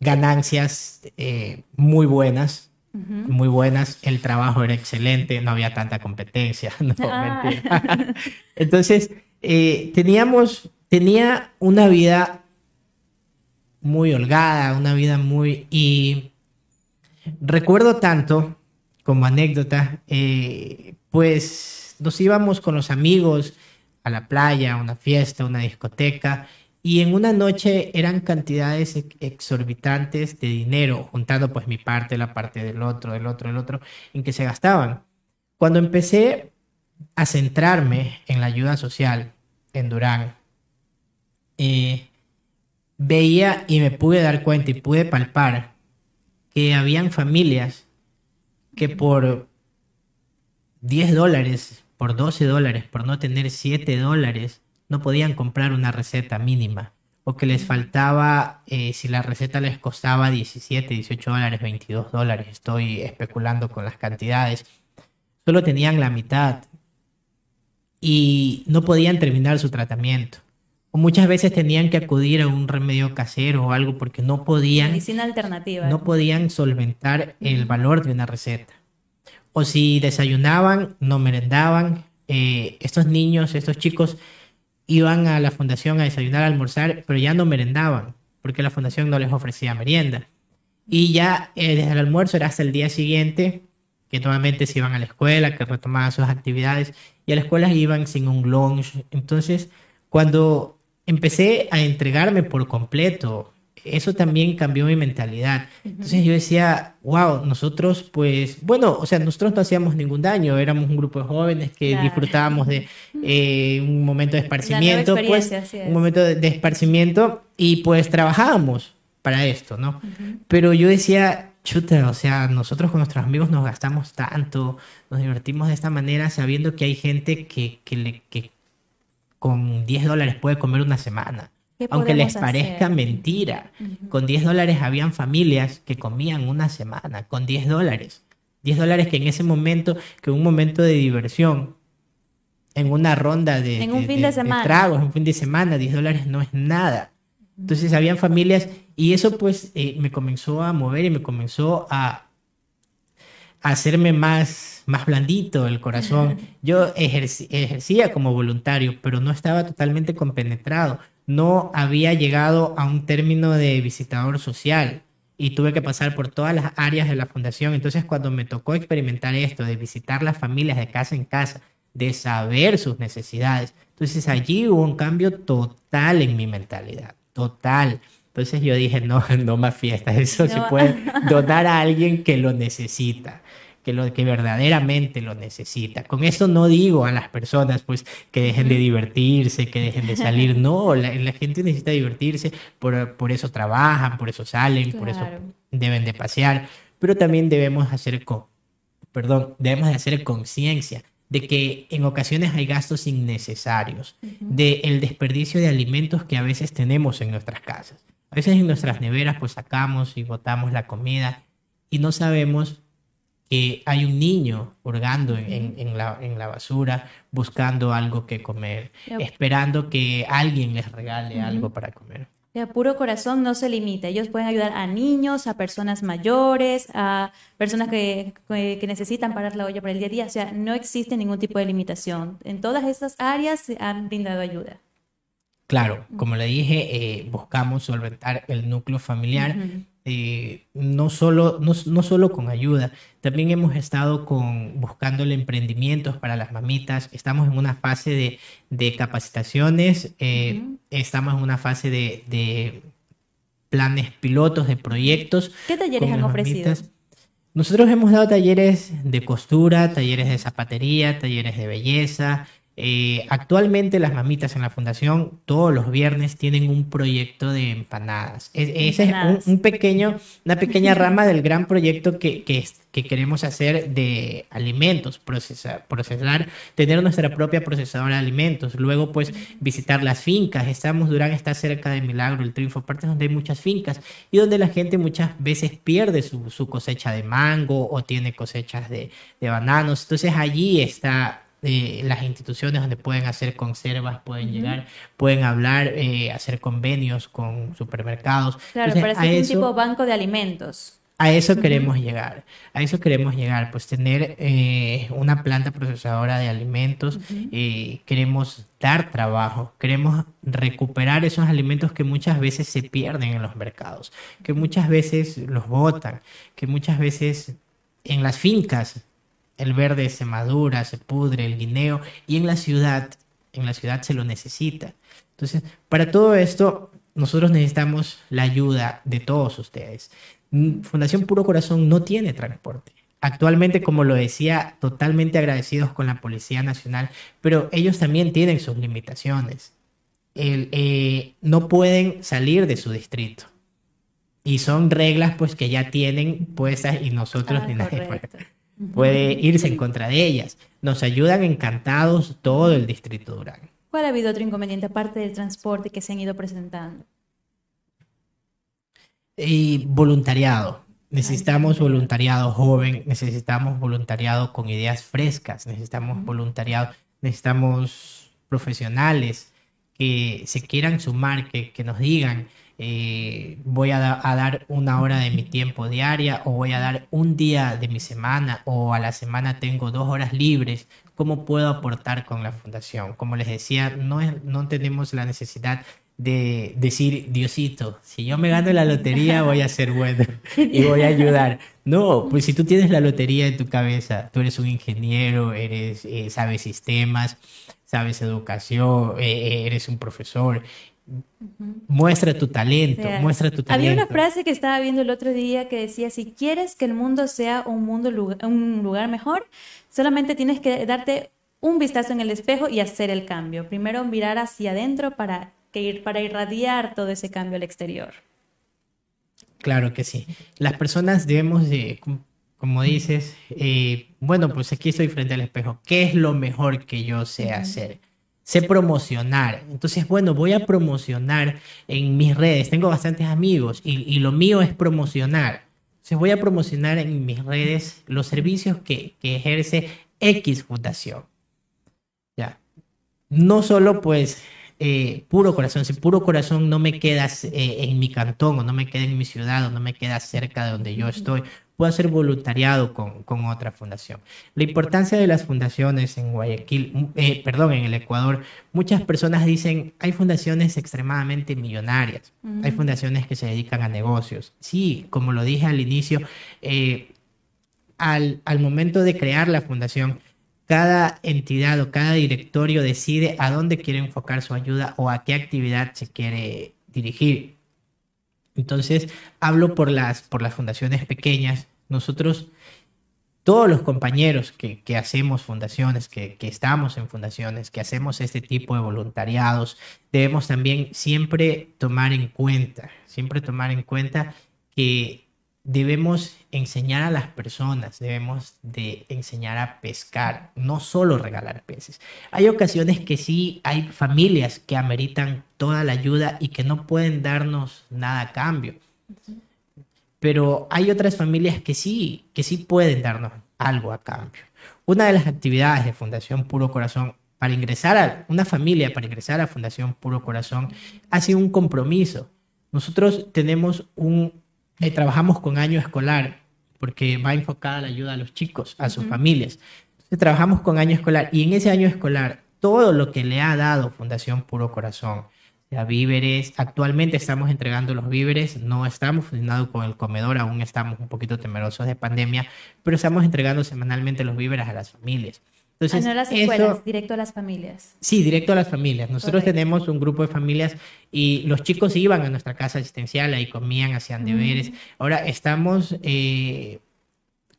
ganancias eh, muy buenas, muy buenas, el trabajo era excelente, no había tanta competencia, no, Ah. mentira. Entonces, eh, teníamos, tenía una vida muy holgada, una vida muy... Y recuerdo tanto, como anécdota, eh, pues nos íbamos con los amigos a la playa, a una fiesta, a una discoteca, y en una noche eran cantidades ex- exorbitantes de dinero, juntando pues mi parte, la parte del otro, del otro, del otro, en que se gastaban. Cuando empecé a centrarme en la ayuda social en Durán, eh, veía y me pude dar cuenta y pude palpar que habían familias que por 10 dólares, por 12 dólares, por no tener 7 dólares, no podían comprar una receta mínima. O que les faltaba, eh, si la receta les costaba 17, 18 dólares, 22 dólares, estoy especulando con las cantidades, solo tenían la mitad y no podían terminar su tratamiento. O muchas veces tenían que acudir a un remedio casero o algo porque no podían Medicina alternativa. no podían solventar el valor de una receta. O si desayunaban, no merendaban. Eh, estos niños, estos chicos iban a la fundación a desayunar, a almorzar, pero ya no merendaban, porque la fundación no les ofrecía merienda. Y ya eh, desde el almuerzo era hasta el día siguiente, que nuevamente se iban a la escuela, que retomaban sus actividades, y a la escuela iban sin un lunch. Entonces, cuando empecé a entregarme por completo, eso también cambió mi mentalidad. Entonces yo decía, wow, nosotros pues, bueno, o sea, nosotros no hacíamos ningún daño, éramos un grupo de jóvenes que Claro. disfrutábamos de eh, un momento de esparcimiento, pues, un momento de, de esparcimiento y pues trabajábamos para esto, ¿no? Pero yo decía, chuta, o sea, nosotros con nuestros amigos nos gastamos tanto, nos divertimos de esta manera sabiendo que hay gente que, que, le, que con 10 dólares puede comer una semana. ¿Qué Aunque les parezca hacer? mentira, con 10 dólares habían familias que comían una semana, con 10 dólares. 10 dólares que en ese momento, que un momento de diversión, en una ronda de, En un fin de tragos, en un fin de semana, 10 dólares no es nada. Entonces habían familias y eso pues eh, me comenzó a mover y me comenzó a hacerme más, más blandito el corazón. Yo ejerci- ejercía como voluntario, pero no estaba totalmente compenetrado. No había llegado a un término de visitador social y tuve que pasar por todas las áreas de la fundación. Entonces, cuando me tocó experimentar esto, de visitar las familias de casa en casa, de saber sus necesidades, entonces allí hubo un cambio total en mi mentalidad, total. Entonces yo dije, no, no más fiestas, eso se No. puede donar a alguien que lo necesita, que, lo, que verdaderamente lo necesita. Con esto no digo a las personas pues que dejen de divertirse, que dejen de salir, no, la, la gente necesita divertirse, por, por eso trabajan, por eso salen, por eso deben de pasear, pero también debemos hacer, co- perdón, debemos de hacer conciencia de que en ocasiones hay gastos innecesarios, de el desperdicio de alimentos que a veces tenemos en nuestras casas. A veces en nuestras neveras pues sacamos y botamos la comida y no sabemos que hay un niño hurgando en, en- en la, en la basura buscando algo que comer, esperando que alguien les regale algo para comer. Sea, puro corazón no se limita. Ellos pueden ayudar a niños, a personas mayores, a personas que, que- necesitan parar la olla por el día a día. O sea, no existe ningún tipo de limitación. En todas esas áreas se han brindado ayuda. Claro, como le dije, eh, buscamos solventar el núcleo familiar, eh, no, solo, no, no solo con ayuda, también hemos estado con, buscándole emprendimientos para las mamitas, estamos en una fase de, de capacitaciones, eh, estamos en una fase de, de planes pilotos, de proyectos. ¿Qué talleres han ofrecido? mamitas. Nosotros hemos dado talleres de costura, talleres de zapatería, talleres de belleza, Eh, actualmente las mamitas en la fundación todos los viernes tienen un proyecto de empanadas. ese es un, pequeño, una pequeña rama del gran proyecto que, que, que queremos hacer de alimentos, procesar, procesar, tener nuestra propia procesadora de alimentos. Luego, pues, visitar las fincas. Estamos, Durán está cerca de Milagro, el Triunfo, partes donde hay muchas fincas y donde la gente muchas veces pierde su, su cosecha de mango o tiene cosechas de, de bananos. Entonces, allí está eh, las instituciones donde pueden hacer conservas, pueden llegar, pueden hablar, eh, hacer convenios con supermercados. Claro, parece un tipo banco de alimentos. A eso queremos llegar, a eso queremos llegar, pues tener eh, una planta procesadora de alimentos, queremos dar trabajo, queremos recuperar esos alimentos que muchas veces se pierden en los mercados, que muchas veces los botan, que muchas veces en las fincas el verde se madura, se pudre, el guineo, y en la ciudad, en la ciudad se lo necesita. Entonces, para todo esto, nosotros necesitamos la ayuda de todos ustedes. Mm, Fundación Puro Corazón no tiene transporte. Actualmente, como lo decía, totalmente agradecidos con la Policía Nacional, pero ellos también tienen sus limitaciones. Eh, no pueden salir de su distrito. Y son reglas pues que ya tienen puestas y nosotros ni nadie puede irse en contra de ellas. Nos ayudan encantados todo el distrito Durán. ¿Cuál ha habido otro inconveniente aparte del transporte que se han ido presentando? Y voluntariado. Necesitamos voluntariado joven, necesitamos voluntariado con ideas frescas, necesitamos voluntariado, necesitamos profesionales que se quieran sumar, que, que nos digan, eh, voy a, dar una hora de mi tiempo diaria o voy a dar un día de mi semana o a la semana tengo dos horas libres, ¿cómo puedo aportar con la fundación? Como les decía, no, no tenemos la necesidad de decir, Diosito, si yo me gano la lotería voy a ser bueno y voy a ayudar. No, pues si tú tienes la lotería en tu cabeza, tú eres un ingeniero, eres, eh, sabes sistemas, sabes educación, eh, eres un profesor Muestra tu talento, muestra tu talento. Había una frase que estaba viendo el otro día que decía, si quieres que el mundo sea un, mundo, un lugar mejor, solamente tienes que darte un vistazo en el espejo y hacer el cambio. Primero mirar hacia adentro para, que ir, para irradiar todo ese cambio al exterior. Claro que sí. Las personas debemos de, como dices, eh, bueno, pues aquí estoy frente al espejo. ¿Qué es lo mejor que yo sé hacer? Sé promocionar. Entonces, bueno, voy a promocionar en mis redes. Tengo bastantes amigos y, lo mío es promocionar. Entonces, voy a promocionar en mis redes los servicios que, ejerce X Fundación. Ya. No solo pues eh, puro corazón, si puro corazón no me queda eh, en mi cantón o no me queda en mi ciudad o no me queda cerca de donde yo estoy, puedo hacer voluntariado con, con, otra fundación. La importancia de las fundaciones en Guayaquil, eh, perdón, en el Ecuador, muchas personas dicen, hay fundaciones extremadamente millonarias, hay fundaciones que se dedican a negocios. Sí, como lo dije al inicio, eh, al, al momento de crear la fundación, cada entidad o cada directorio decide a dónde quiere enfocar su ayuda o a qué actividad se quiere dirigir. Entonces, hablo por las, por las fundaciones pequeñas. Nosotros, todos los compañeros que, hacemos fundaciones, que, que, estamos en fundaciones, que hacemos este tipo de voluntariados, debemos también siempre tomar en cuenta, siempre tomar en cuenta que debemos enseñar a las personas, debemos de enseñar a pescar, no solo regalar peces. Hay ocasiones que sí hay familias que ameritan toda la ayuda y que no pueden darnos nada a cambio. Pero hay otras familias que sí, que sí pueden darnos algo a cambio. Una de las actividades de Fundación Puro Corazón para ingresar a una familia, para ingresar a Fundación Puro Corazón, ha sido un compromiso. Nosotros tenemos un eh, trabajamos con año escolar, porque va enfocada la ayuda a los chicos, a sus familias. Entonces, trabajamos con año escolar y en ese año escolar, todo lo que le ha dado Fundación Puro Corazón, sea víveres, actualmente estamos entregando los víveres, no estamos funcionando con el comedor, aún estamos un poquito temerosos de pandemia, pero estamos entregando semanalmente los víveres a las familias. Entonces, ah, no a las escuelas, directo a las familias. Sí, directo a las familias. Nosotros tenemos un grupo de familias y los chicos iban a nuestra casa asistencial, ahí comían, hacían deberes. Ahora estamos eh,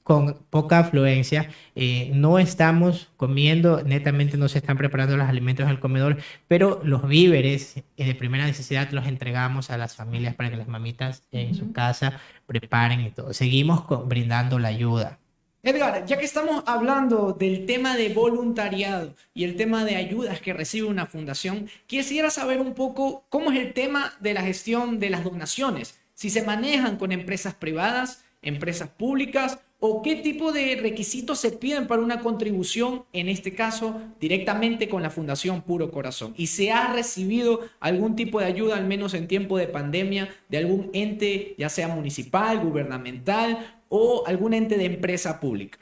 con poca afluencia, eh, no estamos comiendo, netamente no se están preparando los alimentos en el comedor, pero los víveres eh, de primera necesidad los entregamos a las familias para que las mamitas en su casa preparen y todo. Seguimos brindando la ayuda. Edgar, ya que estamos hablando del tema de voluntariado y el tema de ayudas que recibe una fundación, quisiera saber un poco cómo es el tema de la gestión de las donaciones, si se manejan con empresas privadas, empresas públicas o qué tipo de requisitos se piden para una contribución, en este caso directamente con la Fundación Puro Corazón. ¿Y se ha recibido algún tipo de ayuda, al menos en tiempo de pandemia, de algún ente, ya sea municipal, gubernamental o algún ente de empresa pública?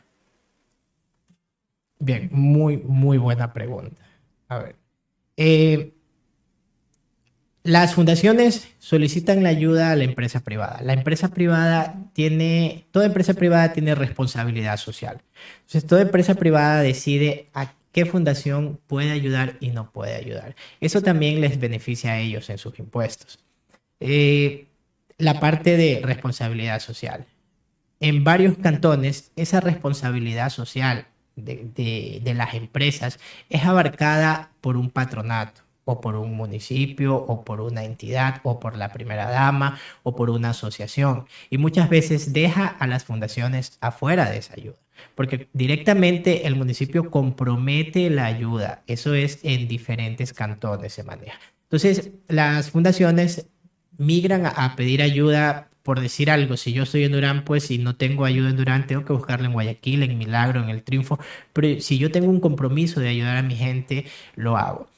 Bien, muy, muy buena pregunta. A ver. Eh, las fundaciones solicitan la ayuda a la empresa privada. La empresa privada tiene, toda empresa privada tiene responsabilidad social. Entonces, toda empresa privada decide a qué fundación puede ayudar y no puede ayudar. Eso también les beneficia a ellos en sus impuestos. Eh, la parte de responsabilidad social en varios cantones esa responsabilidad social de, las empresas es abarcada por un patronato o por un municipio o por una entidad o por la primera dama o por una asociación. Y muchas veces deja a las fundaciones afuera de esa ayuda porque directamente el municipio compromete la ayuda. Eso es en diferentes cantones se maneja. Entonces las fundaciones migran a pedir ayuda por decir algo, si yo estoy en Durán, pues si no tengo ayuda en Durán, tengo que buscarla en Guayaquil, en Milagro, en El Triunfo, pero si yo tengo un compromiso de ayudar a mi gente, lo hago.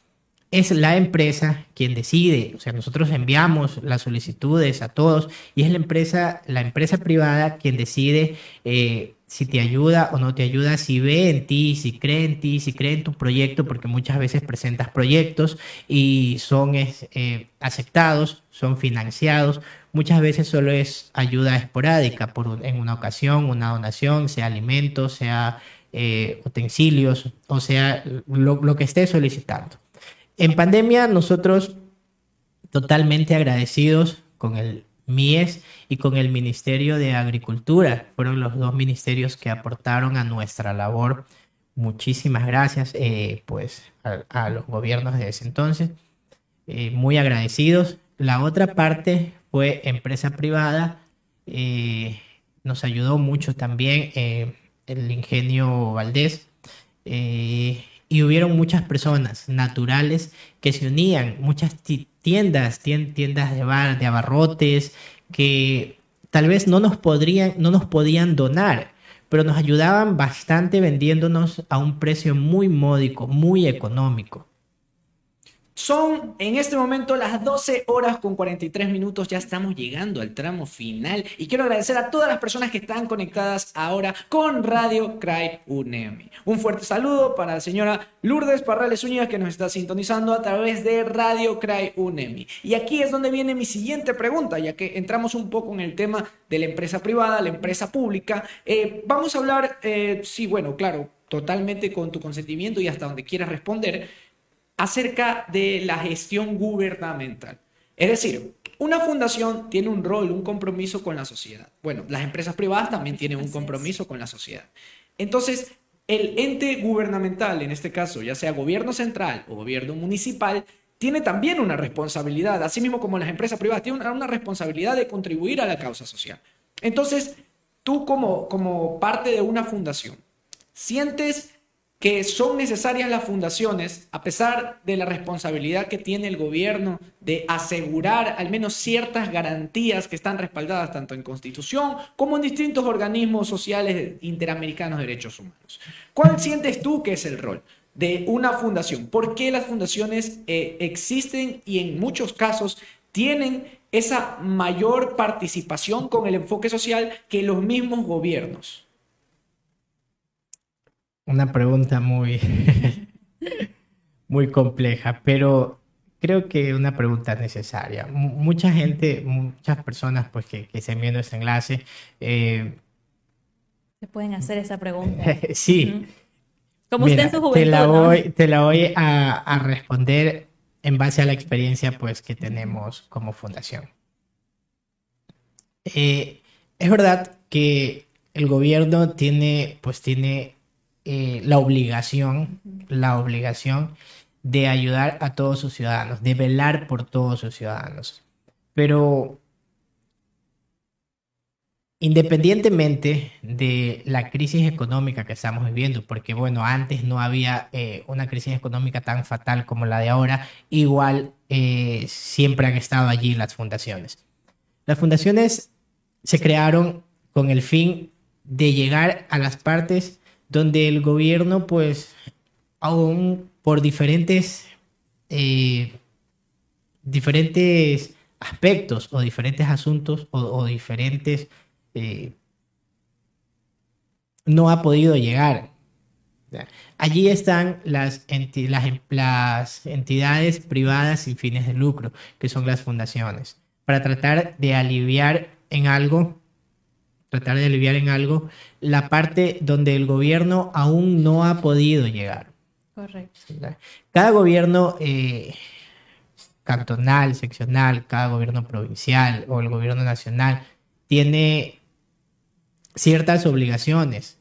Es la empresa quien decide, o sea, nosotros enviamos las solicitudes a todos y es la empresa, la empresa privada quien decide eh, si te ayuda o no te ayuda, si ve en ti, si cree en ti, si cree en tu proyecto, porque muchas veces presentas proyectos y son eh, aceptados, son financiados. Muchas veces solo es ayuda esporádica, por en una ocasión, una donación, sea alimentos, sea eh, utensilios, o sea, lo que esté solicitando. En pandemia nosotros totalmente agradecidos con el MIES y con el Ministerio de Agricultura. Fueron los dos ministerios que aportaron a nuestra labor. Muchísimas gracias eh, pues a, los gobiernos de ese entonces. Eh, muy agradecidos. La otra parte fue empresa privada. Eh, nos ayudó mucho también el ingenio Valdés. Y hubieron muchas personas naturales que se unían, muchas tiendas, tiendas de bar, de abarrotes, que tal vez no nos podrían, no nos podían donar, pero nos ayudaban bastante vendiéndonos a un precio muy módico, muy económico. Son en este momento las 12 horas con 43 minutos, ya estamos llegando al tramo final y quiero agradecer a todas las personas que están conectadas ahora con Radio Cry UNEMI. Un fuerte saludo para la señora Lourdes Parrales Uñas que nos está sintonizando a través de Radio Cry UNEMI. Y aquí es donde viene mi siguiente pregunta, ya que entramos un poco en el tema de la empresa privada, la empresa pública. Eh, vamos a hablar, eh, sí, bueno, claro, totalmente con tu consentimiento y hasta donde quieras responder acerca de la gestión gubernamental. Es decir, una fundación tiene un rol, un compromiso con la sociedad. Bueno, las empresas privadas también tienen un compromiso con la sociedad. Entonces, el ente gubernamental, en este caso, ya sea gobierno central o gobierno municipal, tiene también una responsabilidad, así mismo como las empresas privadas, tienen una, responsabilidad de contribuir a la causa social. Entonces, tú como, como parte de una fundación, sientes que son necesarias las fundaciones, a pesar de la responsabilidad que tiene el gobierno de asegurar al menos ciertas garantías que están respaldadas tanto en Constitución como en distintos organismos sociales interamericanos de derechos humanos. ¿Cuál sientes tú que es el rol? de una fundación. ¿Por qué las fundaciones eh, existen y en muchos casos tienen esa mayor participación con el enfoque social que los mismos gobiernos? Una pregunta muy, muy compleja, pero creo que una pregunta necesaria. mucha gente, muchas personas pues que, que estén viendo este enlace... Eh, se pueden hacer esa pregunta. sí. Como usted en su juventud, te la voy, te la voy a, a, responder en base a la experiencia pues que tenemos como fundación. Eh, es verdad que el gobierno tiene, pues tiene eh, la obligación, la obligación de ayudar a todos sus ciudadanos, de velar por todos sus ciudadanos. Pero independientemente de la crisis económica que estamos viviendo, porque bueno, antes no había eh, una crisis económica tan fatal como la de ahora, igual eh, siempre han estado allí las fundaciones. Las fundaciones se crearon con el fin de llegar a las partes donde el gobierno, pues, aún por diferentes, eh, diferentes aspectos o diferentes asuntos o diferentes eh, no ha podido llegar. Allí están las, las, entidades privadas sin fines de lucro, que son las fundaciones, para tratar de aliviar en algo, tratar de aliviar en algo la parte donde el gobierno aún no ha podido llegar. Correcto. Cada gobierno eh, cantonal, seccional, cada gobierno provincial o el gobierno nacional tiene ciertas obligaciones,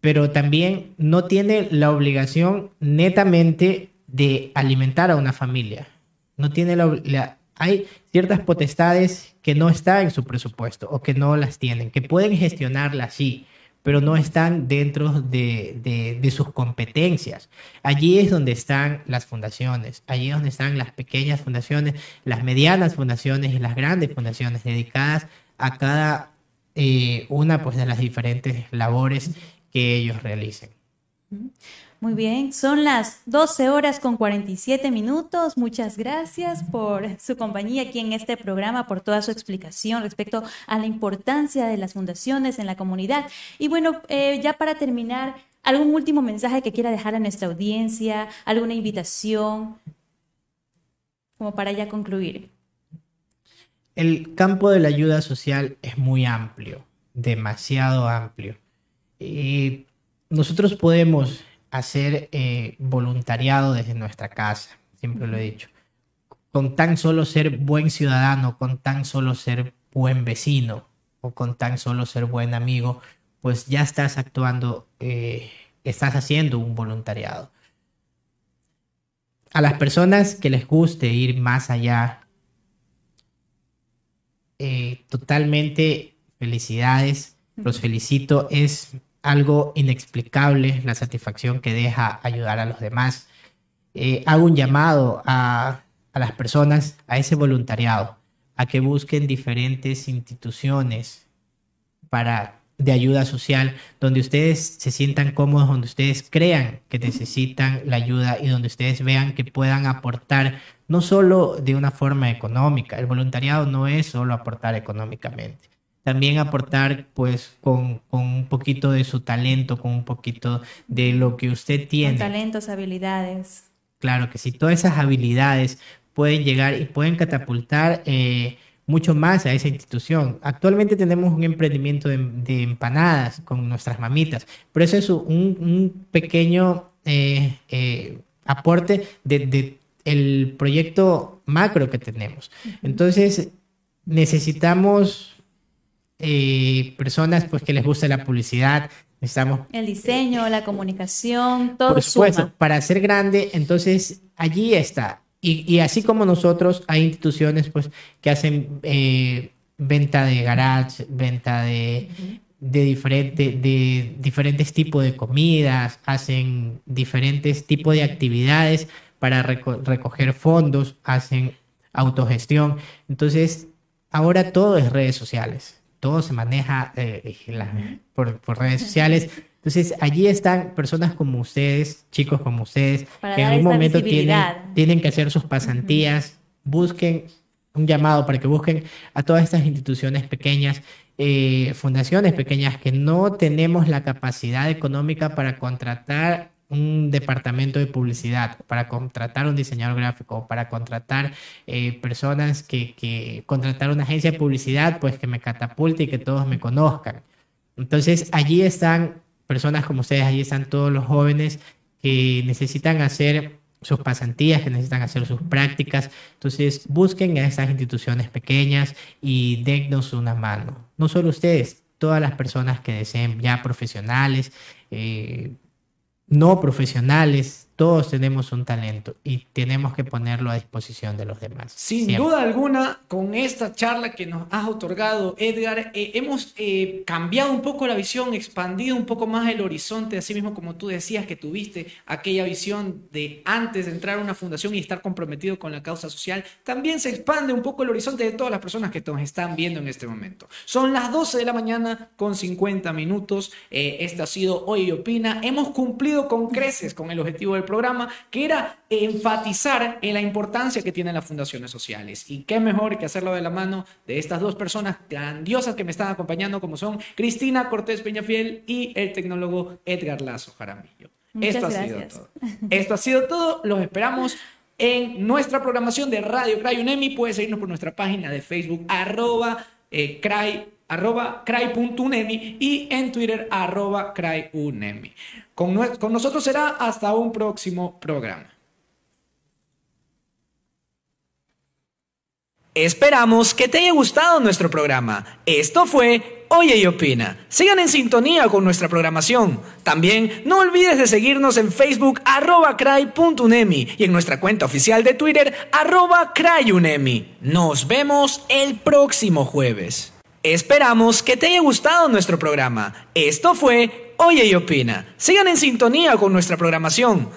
pero también no tiene la obligación netamente de alimentar a una familia. No tiene la, hay ciertas potestades que no están en su presupuesto o que no las tienen, que pueden gestionarlas sí, pero no están dentro de, de, sus competencias. Allí es donde están las fundaciones, allí es donde están las pequeñas fundaciones, las medianas fundaciones y las grandes fundaciones dedicadas a cada eh, una pues, de las diferentes labores que ellos realicen. Muy bien, son las 12 horas con 47 minutos. Muchas gracias por su compañía aquí en este programa, por toda su explicación respecto a la importancia de las fundaciones en la comunidad. Y bueno, eh, ya para terminar, ¿algún último mensaje que quiera dejar a nuestra audiencia? ¿Alguna invitación? Como para ya concluir el campo de la ayuda social es muy amplio, demasiado amplio. Y nosotros podemos hacer eh, voluntariado desde nuestra casa, siempre lo he dicho. Con tan solo ser buen ciudadano, con tan solo ser buen vecino o con tan solo ser buen amigo, pues ya estás actuando, eh, estás haciendo un voluntariado. A las personas que les guste ir más allá eh, totalmente felicidades, los felicito, es algo inexplicable la satisfacción que deja ayudar a los demás. Eh, hago un llamado a, a las personas, a ese voluntariado, a que busquen diferentes instituciones para de ayuda social, donde ustedes se sientan cómodos, donde ustedes crean que necesitan la ayuda y donde ustedes vean que puedan aportar no solo de una forma económica, el voluntariado no es solo aportar económicamente, también aportar pues con, un poquito de su talento, con un poquito de lo que usted tiene. Con talentos, habilidades. Claro que sí, todas esas habilidades pueden llegar y pueden catapultar eh, mucho más a esa institución. Actualmente tenemos un emprendimiento de, empanadas con nuestras mamitas, pero eso es un, pequeño eh, eh, aporte de el proyecto macro que tenemos. Entonces, necesitamos eh, personas pues, que les guste la publicidad, necesitamos... El diseño, la comunicación, todo Por supuesto, para ser grande, entonces allí está. Y, así como nosotros, hay instituciones pues, que hacen eh, venta de garage, venta de, de, diferente, de diferentes tipos de comidas, hacen diferentes tipos de actividades para recoger fondos, hacen autogestión. Entonces, ahora todo es redes sociales, todo se maneja eh, por, redes sociales. Entonces, allí están personas como ustedes, chicos como ustedes, que en algún momento tienen, tienen que hacer sus pasantías, busquen un llamado para que busquen a todas estas instituciones pequeñas, eh, fundaciones pequeñas que no tenemos la capacidad económica para contratar un departamento de publicidad, para contratar un diseñador gráfico, para contratar eh, personas que, que, contratar una agencia de publicidad, pues que me catapulte y que todos me conozcan. Entonces allí están personas como ustedes, allí están todos los jóvenes que necesitan hacer sus pasantías, que necesitan hacer sus prácticas. Entonces busquen a esas instituciones pequeñas y dennos una mano. No solo ustedes, todas las personas que deseen ya profesionales, eh, no profesionales, todos tenemos un talento y tenemos que ponerlo a disposición de los demás. Sin duda alguna, con esta charla que nos has otorgado, Edgar, eh, hemos eh, cambiado un poco la visión, expandido un poco más el horizonte, así mismo como tú decías que tuviste aquella visión de antes de entrar a una fundación y estar comprometido con la causa social, también se expande un poco el horizonte de todas las personas que nos están viendo en este momento. Son las 12 de la mañana con 50 minutos. Eh, este ha sido Hoy Opina. Hemos cumplido con creces con el objetivo del programa, que era enfatizar en la importancia que tienen las fundaciones sociales. Y qué mejor que hacerlo de la mano de estas dos personas grandiosas que me están acompañando, como son Cristina Cortés Peñafiel y el tecnólogo Edgar Lazo Jaramillo. Esto ha sido todo. Esto ha sido todo. Los esperamos en nuestra programación de Radio Cray UNEMI. Puedes seguirnos por nuestra página de Facebook, arroba eh, cray arroba cry.unemi y en Twitter arroba cryunemi. Con, nosotros será hasta un próximo programa. Esperamos que te haya gustado nuestro programa. Esto fue Oye y Opina. Sigan en sintonía con nuestra programación. También no olvides de seguirnos en Facebook arroba cry.unemi y en nuestra cuenta oficial de Twitter arroba cryunemi. Nos vemos el próximo jueves. Esperamos que te haya gustado nuestro programa. Esto fue Oye y Opina. Sigan en sintonía con nuestra programación.